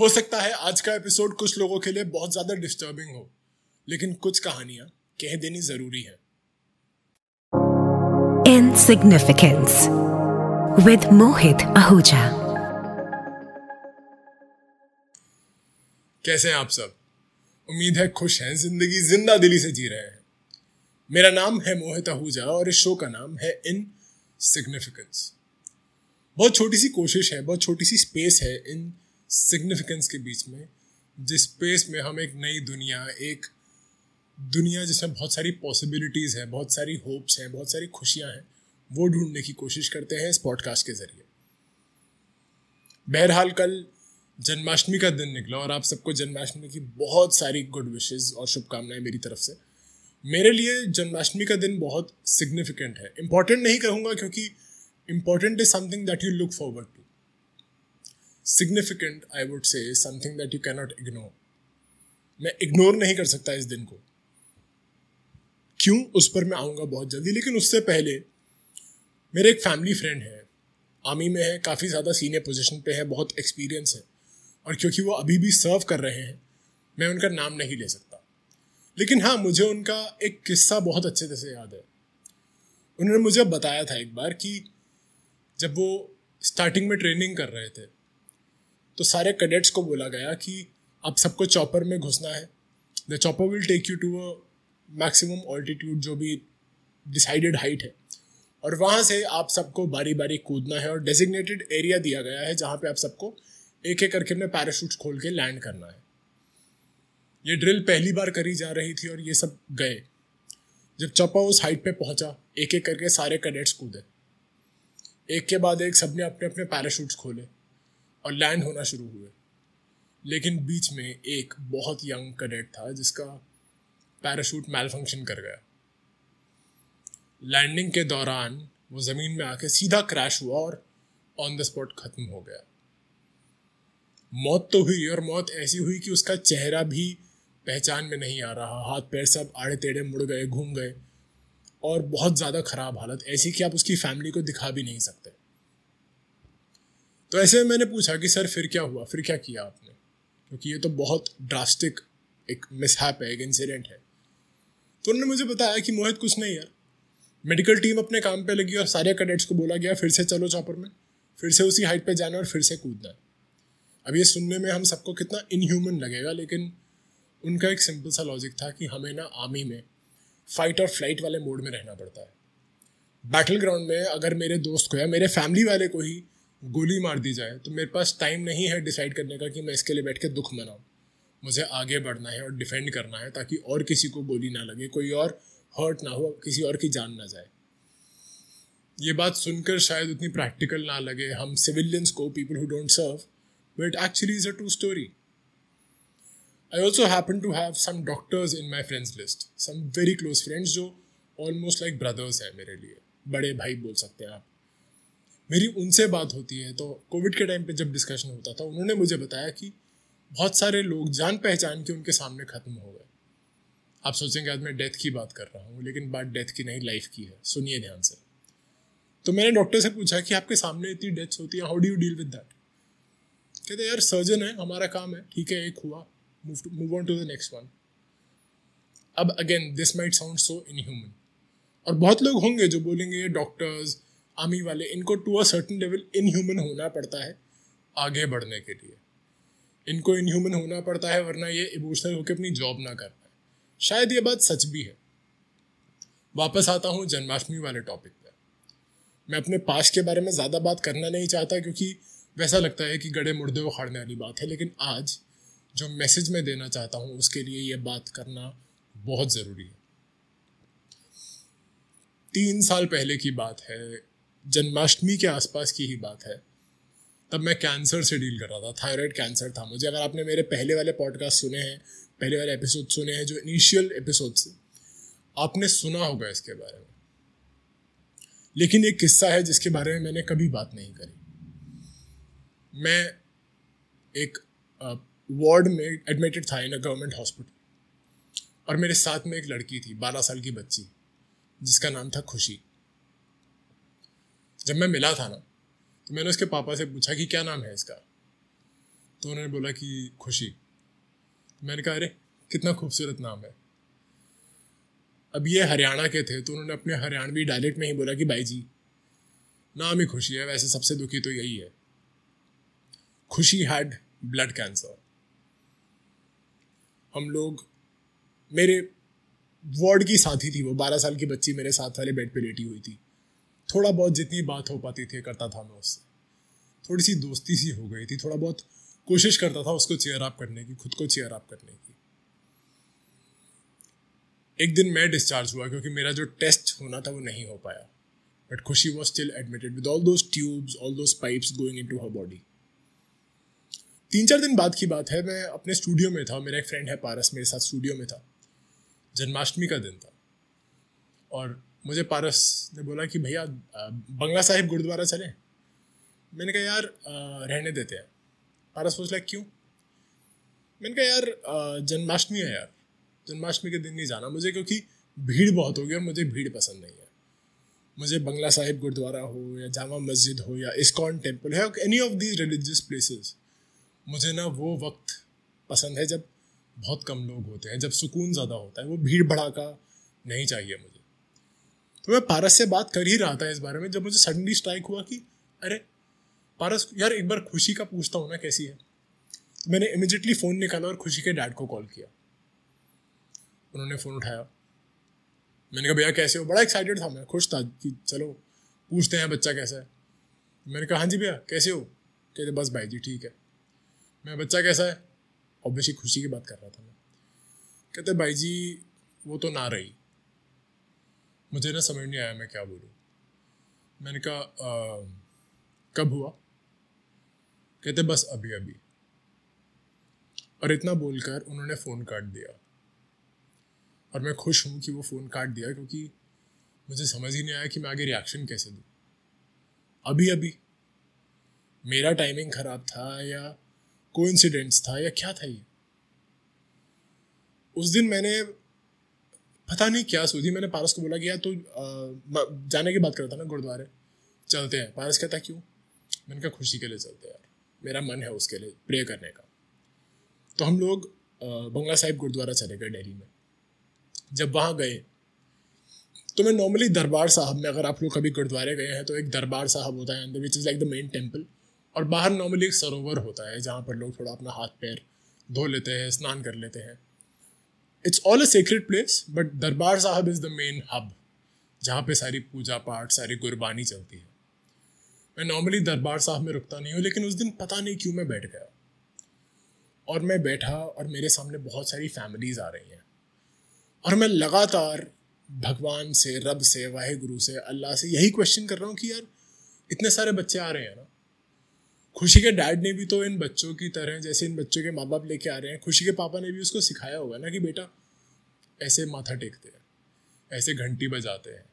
हो सकता है आज का एपिसोड कुछ लोगों के लिए बहुत ज़्यादा डिस्टर्बिंग हो लेकिन कुछ कहानियाँ कह देनी ज़रूरी है। Insignificance with Mohit Ahuja. कैसे हैं आप सब? उम्मीद है खुश हैं ज़िंदगी ज़िंदा दिली से जी रहे हैं। मेरा नाम है मोहित आहूजा और इस शो का नाम है इन सिग्निफिकेंस बहुत छोटी सी कोशिश है बहुत छोटी सी स्पेस है इन सिग्निफिकेंस के बीच में, जिस स्पेस में हम एक नई दुनिया, एक दुनिया जिसमें बहुत सारी पॉसिबिलिटीज़ हैं, बहुत सारी होप्स हैं, बहुत सारी खुशियाँ हैं, वो ढूँढने की कोशिश करते हैं इस पॉडकास्ट के ज़रिए। बहरहाल कल जन्माष्टमी का दिन निकला और आप सबको जन्माष्टमी की बहुत सारी गुड विशेस और शुभकामनाएँ मेरी तरफ़ से। मेरे लिए जन्माष्टमी का दिन बहुत सिग्निफिकेंट है। इंपॉर्टेंट नहीं कहूँगा क्योंकि important is something that you look forward to significant I would say something that you cannot ignore मैं इग्नोर नहीं कर सकता इस दिन को। क्यों? उस पर मैं आऊँगा बहुत जल्दी, लेकिन उससे पहले मेरे एक फैमिली फ्रेंड है। आर्मी में है, काफ़ी ज़्यादा सीनियर पोजीशन पे है, बहुत एक्सपीरियंस है। और क्योंकि वो अभी भी सर्व कर रहे हैं, मैं उनका नाम नहीं ले सकता। लेकिन हाँ मुझे उनका एक किस्सा बहुत अच्छे से याद है। उन्होंने मुझे बताया था एक बार कि जब वो स्टार्टिंग में ट्रेनिंग कर रहे थे तो सारे कैडेट्स को बोला गया कि आप सबको चॉपर में घुसना है। The chopper will take you to a maximum altitude जो भी डिसाइडेड हाइट है। और वहाँ से आप सबको बारी बारी कूदना है और डेजिग्नेटेड एरिया दिया गया है जहाँ पे आप सबको एक एक करके में पैराशूट खोल के लैंड करना है। ये ड्रिल पहली बार करी जा रही थी और ये सब गए। जब चौपा उस हाइट पे पहुँचा एक एक करके सारे कैडेट्स कूदे। एक के बाद एक सबने अपने अपने पैराशूट्स खोले। और लैंड होना शुरू हुए। लेकिन बीच में एक बहुत यंग कैडेट था, जिसका पैराशूट मैल फ़ंक्शन कर गया। लैंडिंग के दौरान वो ज़मीन में आके सीधा क्रैश हुआ और ऑन द स्पॉट ख़त्म हो गया। मौत तो हुई और मौत ऐसी हुई कि उसका चेहरा भी पहचान में नहीं आ रहा। हाथ पैर सब आड़े टेढ़े मुड़ गए, घूम गए और बहुत ज़्यादा ख़राब हालत। ऐसी कि आप उसकी फैमिली को दिखा भी नहीं सकते। तो ऐसे में मैंने पूछा कि, सर, फिर क्या हुआ? फिर क्या किया आपने? क्योंकि ये तो बहुत ड्रास्टिक एक मिसहैप है, एक इंसिडेंट है। तो उन्होंने मुझे बताया कि मोहित, कुछ नहीं यार मेडिकल टीम अपने काम पे लगी और सारे कैडेट्स को बोला गया, फिर से चलो चॉपर में। फिर से उसी हाइट पे जाना और फिर से कूदना। है अब ये सुनने में हम सबको कितना इनह्यूमन लगेगा, लेकिन उनका एक सिंपल सा लॉजिक था कि हमें ना आर्मी में फाइट और फ़्लाइट वाले मोड में रहना पड़ता है। बैटल ग्राउंड में अगर मेरे दोस्त को या मेरे फैमिली वाले को ही गोली मार दी जाए तो मेरे पास टाइम नहीं है डिसाइड करने का कि मैं इसके लिए बैठ के दुख मनाऊँ। मुझे आगे बढ़ना है और डिफेंड करना है ताकि और किसी को गोली ना लगे, कोई और हर्ट ना हो, किसी और की जान ना जाए। ये बात सुनकर शायद उतनी प्रैक्टिकल ना लगे। हम सिविलियंस को people who don't serve but actually is a true story I also happen to have some doctors in my friends list some very close friends जो ऑलमोस्ट लाइक ब्रदर्स हैं मेरे लिए। बड़े भाई बोल सकते हैं आप। मेरी उनसे बात होती है। तो कोविड के टाइम पे जब डिस्कशन होता था, उन्होंने मुझे बताया कि बहुत सारे लोग जान पहचान के उनके सामने ख़त्म हो गए। आप सोचेंगे, आज मैं डेथ की बात कर रहा हूँ, लेकिन बात डेथ की नहीं लाइफ की है। सुनिए ध्यान से। तो मैंने डॉक्टर से पूछा कि आपके सामने इतनी डेथ्स होती है how do you deal with that कहते यार सर्जन है, हमारा काम है, ठीक है, एक हुआ move on to the next one अब again this might sound so inhuman और बहुत लोग होंगे जो बोलेंगे डॉक्टर्स आर्मी वाले, इनको to a certain level inhuman होना पड़ता है आगे बढ़ने के लिए। इनको इनह्यूमन होना पड़ता है, वरना ये इमोशनल होकर अपनी जॉब ना कर पाए। शायद ये बात सच भी है। वापस आता हूँ जन्माष्टमी वाले टॉपिक पर मैं अपने पास के बारे में ज़्यादा बात करना नहीं चाहता, क्योंकि वैसा लगता है कि गड़े मुर्दे उखाड़ने वाली बात है, लेकिन आज जो मैसेज मैं देना चाहता हूँ, उसके लिए ये बात करना बहुत ज़रूरी है। तीन साल पहले की बात है जन्माष्टमी के आसपास की ही बात है। तब मैं कैंसर से डील कर रहा था, थायराइड कैंसर था मुझे। अगर आपने मेरे पहले वाले पॉडकास्ट सुने हैं, पहले वाले एपिसोड सुने हैं, जो इनिशियल एपिसोड से आपने सुना होगा इसके बारे में। लेकिन एक किस्सा है जिसके बारे में मैंने कभी बात नहीं करी। मैं एक वार्ड में एडमिटेड था इन अ गवर्नमेंट हॉस्पिटल और मेरे साथ में एक लड़की थी, बारह साल की बच्ची, जिसका नाम था खुशी। जब मैं मिला था ना तो मैंने उसके पापा से पूछा कि क्या नाम है इसका? तो उन्होंने बोला कि खुशी। मैंने कहा, अरे, कितना खूबसूरत नाम है। अब ये हरियाणा के थे तो उन्होंने अपने हरियाणवी डायलेक्ट में ही बोला कि, भाई जी, नाम ही खुशी है, वैसे सबसे दुखी तो यही है। खुशी हैड ब्लड कैंसर हम लोग, मेरे वार्ड की साथी थी वो, बारह साल की बच्ची मेरे साथ वाले बेड पे लेटी हुई थी। थोड़ा बहुत जितनी बात हो पाती थी, करता था मैं उससे। थोड़ी सी दोस्ती सी हो गई थी, थोड़ा बहुत कोशिश करता था उसको चेयर अप करने की, खुद को चेयर अप करने की। एक दिन मैं डिस्चार्ज हुआ क्योंकि मेरा जो टेस्ट होना था वो नहीं हो पाया। But Khushi was still admitted with all those tubes all those pipes going into her body तीन चार दिन बाद की बात है, मैं अपने स्टूडियो में था, मेरा एक फ्रेंड है पारस, मेरे साथ स्टूडियो में था। जन्माष्टमी का दिन था। और मुझे पारस ने बोला कि भैया बंगला साहिब गुरुद्वारा चले। मैंने कहा, यार रहने देते हैं। पारस सोच लाइक क्यों? मैंने कहा, यार जन्माष्टमी है यार। जन्माष्टमी के दिन नहीं जाना मुझे क्योंकि भीड़ बहुत होगी और मुझे भीड़ पसंद नहीं है। मुझे बंगला साहिब गुरुद्वारा हो या जामा मस्जिद हो या इस्कॉन टेंपल है any of these religious places मुझे ना वो वक्त पसंद है जब बहुत कम लोग होते हैं, जब सुकून ज़्यादा होता है, वो भीड़ भड़ाका नहीं चाहिए मुझे। तो मैं पारस से बात कर ही रहा था इस बारे में, जब मुझे सडनली स्ट्राइक हुआ कि, अरे, पारस, यार एक बार खुशी का पूछता हूँ ना कैसी है? तो मैंने इमिजिएटली फ़ोन निकाला और खुशी के डैड को कॉल किया। उन्होंने फ़ोन उठाया। मैंने कहा, भैया, कैसे हो? बड़ा एक्साइटेड था मैं, खुश था कि, चलो, पूछते हैं बच्चा कैसा है? मैंने कहा हाँ जी भैया, कैसे हो? कहते बस भाई जी, ठीक है। मैं, बच्चा कैसा है? ऑब्वियसली खुशी की बात कर रहा था मैं। कहते, भाई जी, वो तो ना रही। मुझे ना समझ नहीं आया मैं क्या बोलूँ। मैंने कहा कब हुआ? कहते, बस अभी अभी। और इतना बोलकर उन्होंने फ़ोन काट दिया। और मैं खुश हूँ कि वो फ़ोन काट दिया, क्योंकि मुझे समझ ही नहीं आया कि मैं आगे रिएक्शन कैसे दूँ। अभी अभी। मेरा टाइमिंग ख़राब था या कोइंसिडेंस था या क्या था ये? उस दिन मैंने पता नहीं क्या सोची। मैंने पारस को बोला कि यार तू जाने की बात कर रहा था ना गुरुद्वारे। चलते हैं। पारस कहता, क्यों? मैंने कहा, खुशी के लिए चलते हैं यार। मेरा मन है उसके लिए, प्रे करने का। तो हम लोग बंगला साहिब गुरुद्वारा चले गए दिल्ली में। जब वहाँ गए तो मैं नॉर्मली दरबार साहब में, अगर आप लोग कभी गुरुद्वारे गए हैं तो एक दरबार साहब होता है अंदर which is like the main temple और बाहर नॉर्मली एक सरोवर होता है, जहाँ पर लोग थोड़ा अपना हाथ पैर धो लेते हैं, स्नान कर लेते हैं। It's all a secret place but Darbar Sahib is the main hub जहाँ पे सारी पूजा पाठ, सारी गुरबानी चलती है। मैं नॉर्मली दरबार साहब में रुकता नहीं हूँ, लेकिन उस दिन पता नहीं क्यों मैं बैठ गया। और मैं बैठा और मेरे सामने बहुत सारी फैमिलीज़ आ रही हैं। और मैं लगातार भगवान से, रब से वाहे गुरु से, अल्लाह से यही क्वेश्चन कर रहा हूँ कि यार, इतने सारे बच्चे आ रहे हैं ना खुशी के डैड ने भी तो इन बच्चों की तरह, जैसे इन बच्चों के माँ बाप लेके आ रहे हैं, खुशी के पापा ने भी उसको सिखाया होगा ना कि बेटा, ऐसे माथा टेकते हैं, ऐसे घंटी बजाते हैं,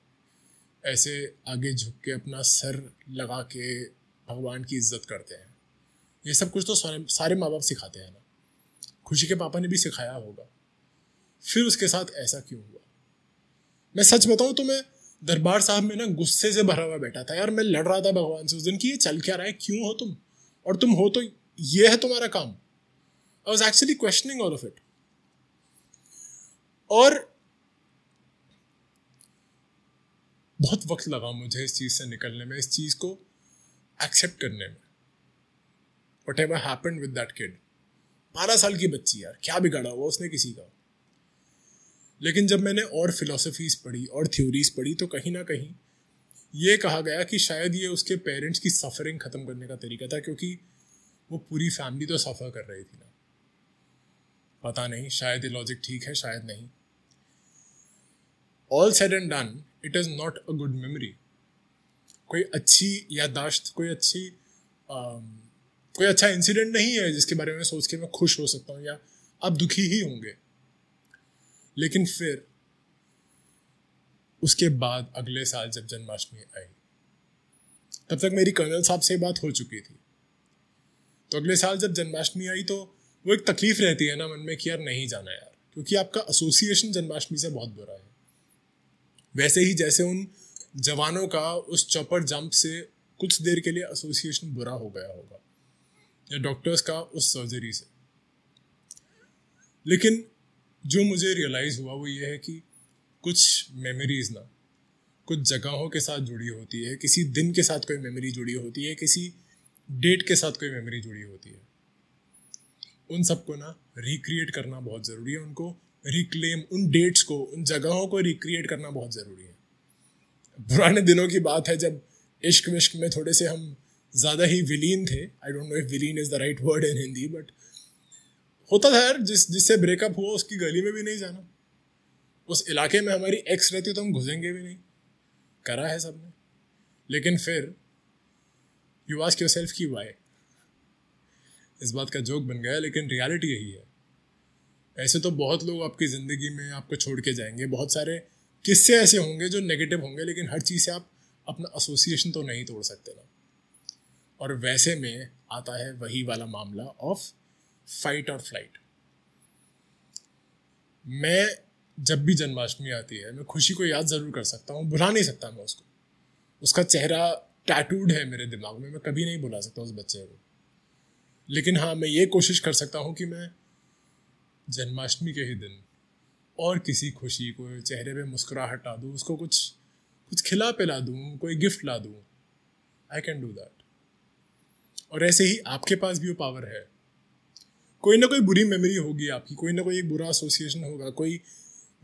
ऐसे आगे झुक के अपना सर लगा के भगवान की इज़्ज़त करते हैं। ये सब कुछ तो सारे माँ बाप सिखाते हैं ना। खुशी के पापा ने भी सिखाया होगा। फिर उसके साथ ऐसा क्यों हुआ? मैं सच बताऊँ तो मैं दरबार साहब में ना गुस्से से भरा हुआ बैठा था, यार मैं लड़ रहा था भगवान से उस दिन कि ये चल क्या रहा है, क्यों हो तुम? और तुम हो तो ये है तुम्हारा काम। I was actually questioning all of it और बहुत वक्त लगा मुझे इस चीज़ से निकलने में, इस चीज़ को एक्सेप्ट करने में। Whatever happen with that kid बारह साल की बच्ची यार, क्या बिगाड़ा हुआ उसने किसी का? लेकिन जब मैंने और फिलोसफीज पढ़ी और थ्योरीज पढ़ी तो कहीं ना कहीं ये कहा गया कि शायद ये उसके पेरेंट्स की सफरिंग ख़त्म करने का तरीका था क्योंकि वो पूरी फैमिली तो सफ़र कर रही थी ना। पता नहीं शायद ये लॉजिक ठीक है शायद नहीं। All said and done it is not a good memory कोई अच्छी यादाश्त कोई अच्छी um, कोई अच्छा इंसिडेंट नहीं है जिसके बारे में सोच के मैं खुश हो सकता हूँ या आप दुखी ही होंगे। लेकिन फिर उसके बाद अगले साल जब जन्माष्टमी आई, तब तक मेरी कर्नल साहब से बात हो चुकी थी। तो अगले साल जब जन्माष्टमी आई तो वो एक तकलीफ़ रहती है ना मन में कि यार नहीं जाना यार, क्योंकि आपका एसोसिएशन जन्माष्टमी से बहुत बुरा है। वैसे ही जैसे उन जवानों का उस चौपर जंप से कुछ देर के लिए एसोसिएशन बुरा हो गया होगा, या डॉक्टर्स का उस सर्जरी से। लेकिन जो मुझे रियलाइज़ हुआ वो ये है कि कुछ मेमोरीज ना, कुछ जगहों के साथ जुड़ी होती है, किसी दिन के साथ कोई मेमोरी जुड़ी होती है, किसी डेट के साथ कोई मेमोरी जुड़ी होती है। उन सबको ना रिक्रिएट करना बहुत ज़रूरी है, उनको रिक्लेम उन डेट्स को, उन जगहों को रिक्रिएट करना बहुत ज़रूरी है। पुराने दिनों की बात है, जब इश्क विश्क में थोड़े से हम ज़्यादा ही विलीन थे आई डोंट नो इफ़ विलीन is the right word in Hindi but होता था यार, जिस, जिससे ब्रेकअप हुआ, उसकी गली में भी नहीं जाना। उस इलाके में हमारी एक्स रहती तो हम घुसेंगे भी नहीं। करा है सबने। लेकिन फिर यू आस्क योर सेल्फ की वाई इस बात का जोक बन गया, लेकिन रियलिटी यही है। ऐसे तो बहुत लोग आपकी ज़िंदगी में आपको छोड़ के जाएँगे। बहुत सारे किस्से ऐसे होंगे जो नेगेटिव होंगे, लेकिन हर चीज़ से आप अपना एसोसिएशन तो नहीं तोड़ सकते ना। और वैसे में आता है वही वाला मामला ऑफ़ फाइट और फ़्लाइट मैं जब भी जन्माष्टमी आती है, मैं खुशी को याद ज़रूर कर सकता हूँ, भुला नहीं सकता मैं उसको। उसका चेहरा टैटूड है मेरे दिमाग में, मैं कभी नहीं भुला सकता उस बच्चे को। लेकिन हाँ मैं ये कोशिश कर सकता हूँ कि मैं जन्माष्टमी के ही दिन और किसी खुशी को, चेहरे पे मुस्कुराहट ला दूँ, उसको कुछ कुछ खिला पिला दूँ, कोई गिफ्ट ला दूँ। आई कैन डू दैट और ऐसे ही आपके पास भी वो पावर है। कोई ना कोई बुरी मेमोरी होगी आपकी, कोई ना कोई एक बुरा एसोसिएशन होगा, कोई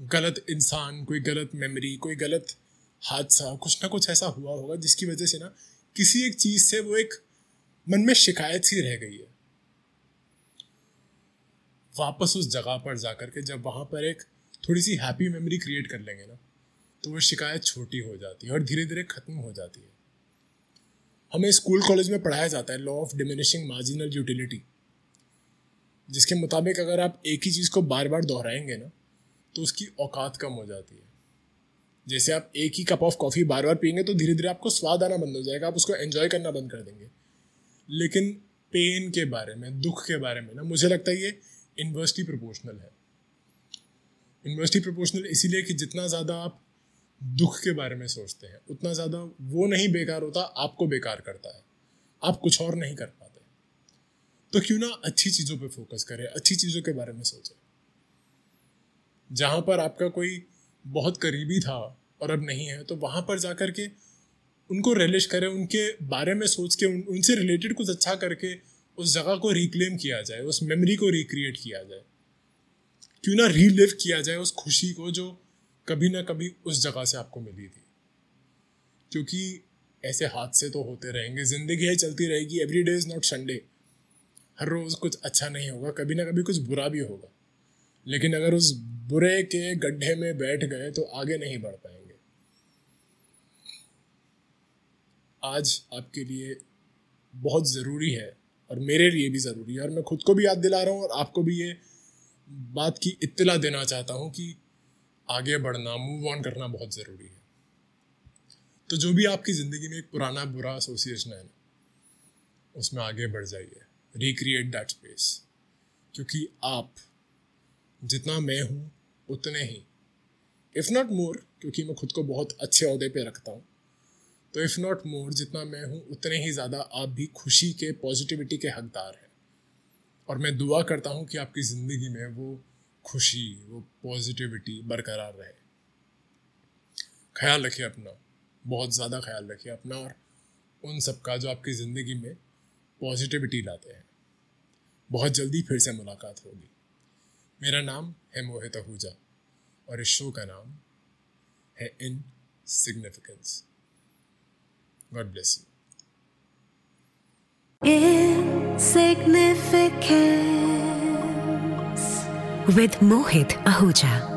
गलत इंसान, कोई गलत मेमोरी कोई गलत हादसा, कुछ ना कुछ ऐसा हुआ होगा जिसकी वजह से ना किसी एक चीज़ से वो एक मन में शिकायत सी रह गई है। वापस उस जगह पर जाकर के जब वहाँ पर एक थोड़ी सी हैप्पी मेमोरी क्रिएट कर लेंगे ना तो वो शिकायत छोटी हो जाती है और धीरे धीरे ख़त्म हो जाती है। हमें स्कूल कॉलेज में पढ़ाया जाता है law of diminishing marginal utility जिसके मुताबिक अगर आप एक ही चीज़ को बार बार दोहराएँगे ना तो उसकी औकात कम हो जाती है। जैसे आप एक ही कप ऑफ़ कॉफ़ी बार बार पियेंगे तो धीरे धीरे आपको स्वाद आना बंद हो जाएगा, आप उसको एंजॉय करना बंद कर देंगे। लेकिन पेन के बारे में, दुख के बारे में ना, मुझे लगता है ये इन्वर्सली प्रोपोर्शनल है। इन्वर्सली प्रोपोर्शनल इसीलिए कि जितना ज़्यादा आप दुख के बारे में सोचते हैं, उतना ज़्यादा वो नहीं बेकार होता, आपको बेकार करता है। आप कुछ और नहीं कर पाते। तो क्यों ना अच्छी चीज़ों पे फोकस करें, अच्छी चीज़ों के बारे में सोचें। जहाँ पर आपका कोई बहुत करीबी था और अब नहीं है तो वहाँ पर जा कर के उनको रिलिश करें उनके बारे में सोच के उन, उनसे रिलेटेड कुछ अच्छा करके उस जगह को रिक्लेम किया जाए उस मेमोरी को रिक्रिएट किया जाए। क्यों ना रीलिव किया जाए उस खुशी को जो कभी ना कभी उस जगह से आपको मिली थी। क्योंकि ऐसे हादसे तो होते रहेंगे ज़िंदगी है चलती रहेगी every day is not Sunday हर रोज़ कुछ अच्छा नहीं होगा कभी ना कभी कुछ बुरा भी होगा। लेकिन अगर उस बुरे के गड्ढे में बैठ गए तो आगे नहीं बढ़ पाएँगे। आज आपके लिए बहुत ज़रूरी है और मेरे लिए भी ज़रूरी है और मैं खुद को भी याद दिला रहा हूँ और आपको भी ये बात की इत्तला देना चाहता हूँ कि आगे बढ़ना मूव ऑन करना बहुत ज़रूरी है। तो जो भी आपकी ज़िंदगी में एक पुराना बुरा एसोसिएशन है उसमें आगे बढ़ जाइए। रिक्रिएट दैट स्पेस क्योंकि आप जितना मैं हूँ उतने ही। इफ़ नॉट मोर क्योंकि मैं खुद को बहुत अच्छे अहदे पे रखता हूँ तो इफ़ नॉट मोर जितना मैं हूँ, उतने ही ज़्यादा आप भी खुशी के पॉजिटिविटी के हकदार हैं। और मैं दुआ करता हूँ कि आपकी ज़िंदगी में वो खुशी, वो पॉजिटिविटी बरकरार रहे। ख्याल रखिए अपना, बहुत ज़्यादा ख्याल रखिए अपना और उन सब का जो आपकी ज़िंदगी में पॉजिटिविटी लाते हैं। बहुत जल्दी फिर से मुलाकात होगी। मेरा नाम है मोहित आहूजा और इस शो का नाम है insignificance God bless you Insignificance with Mohit Ahuja.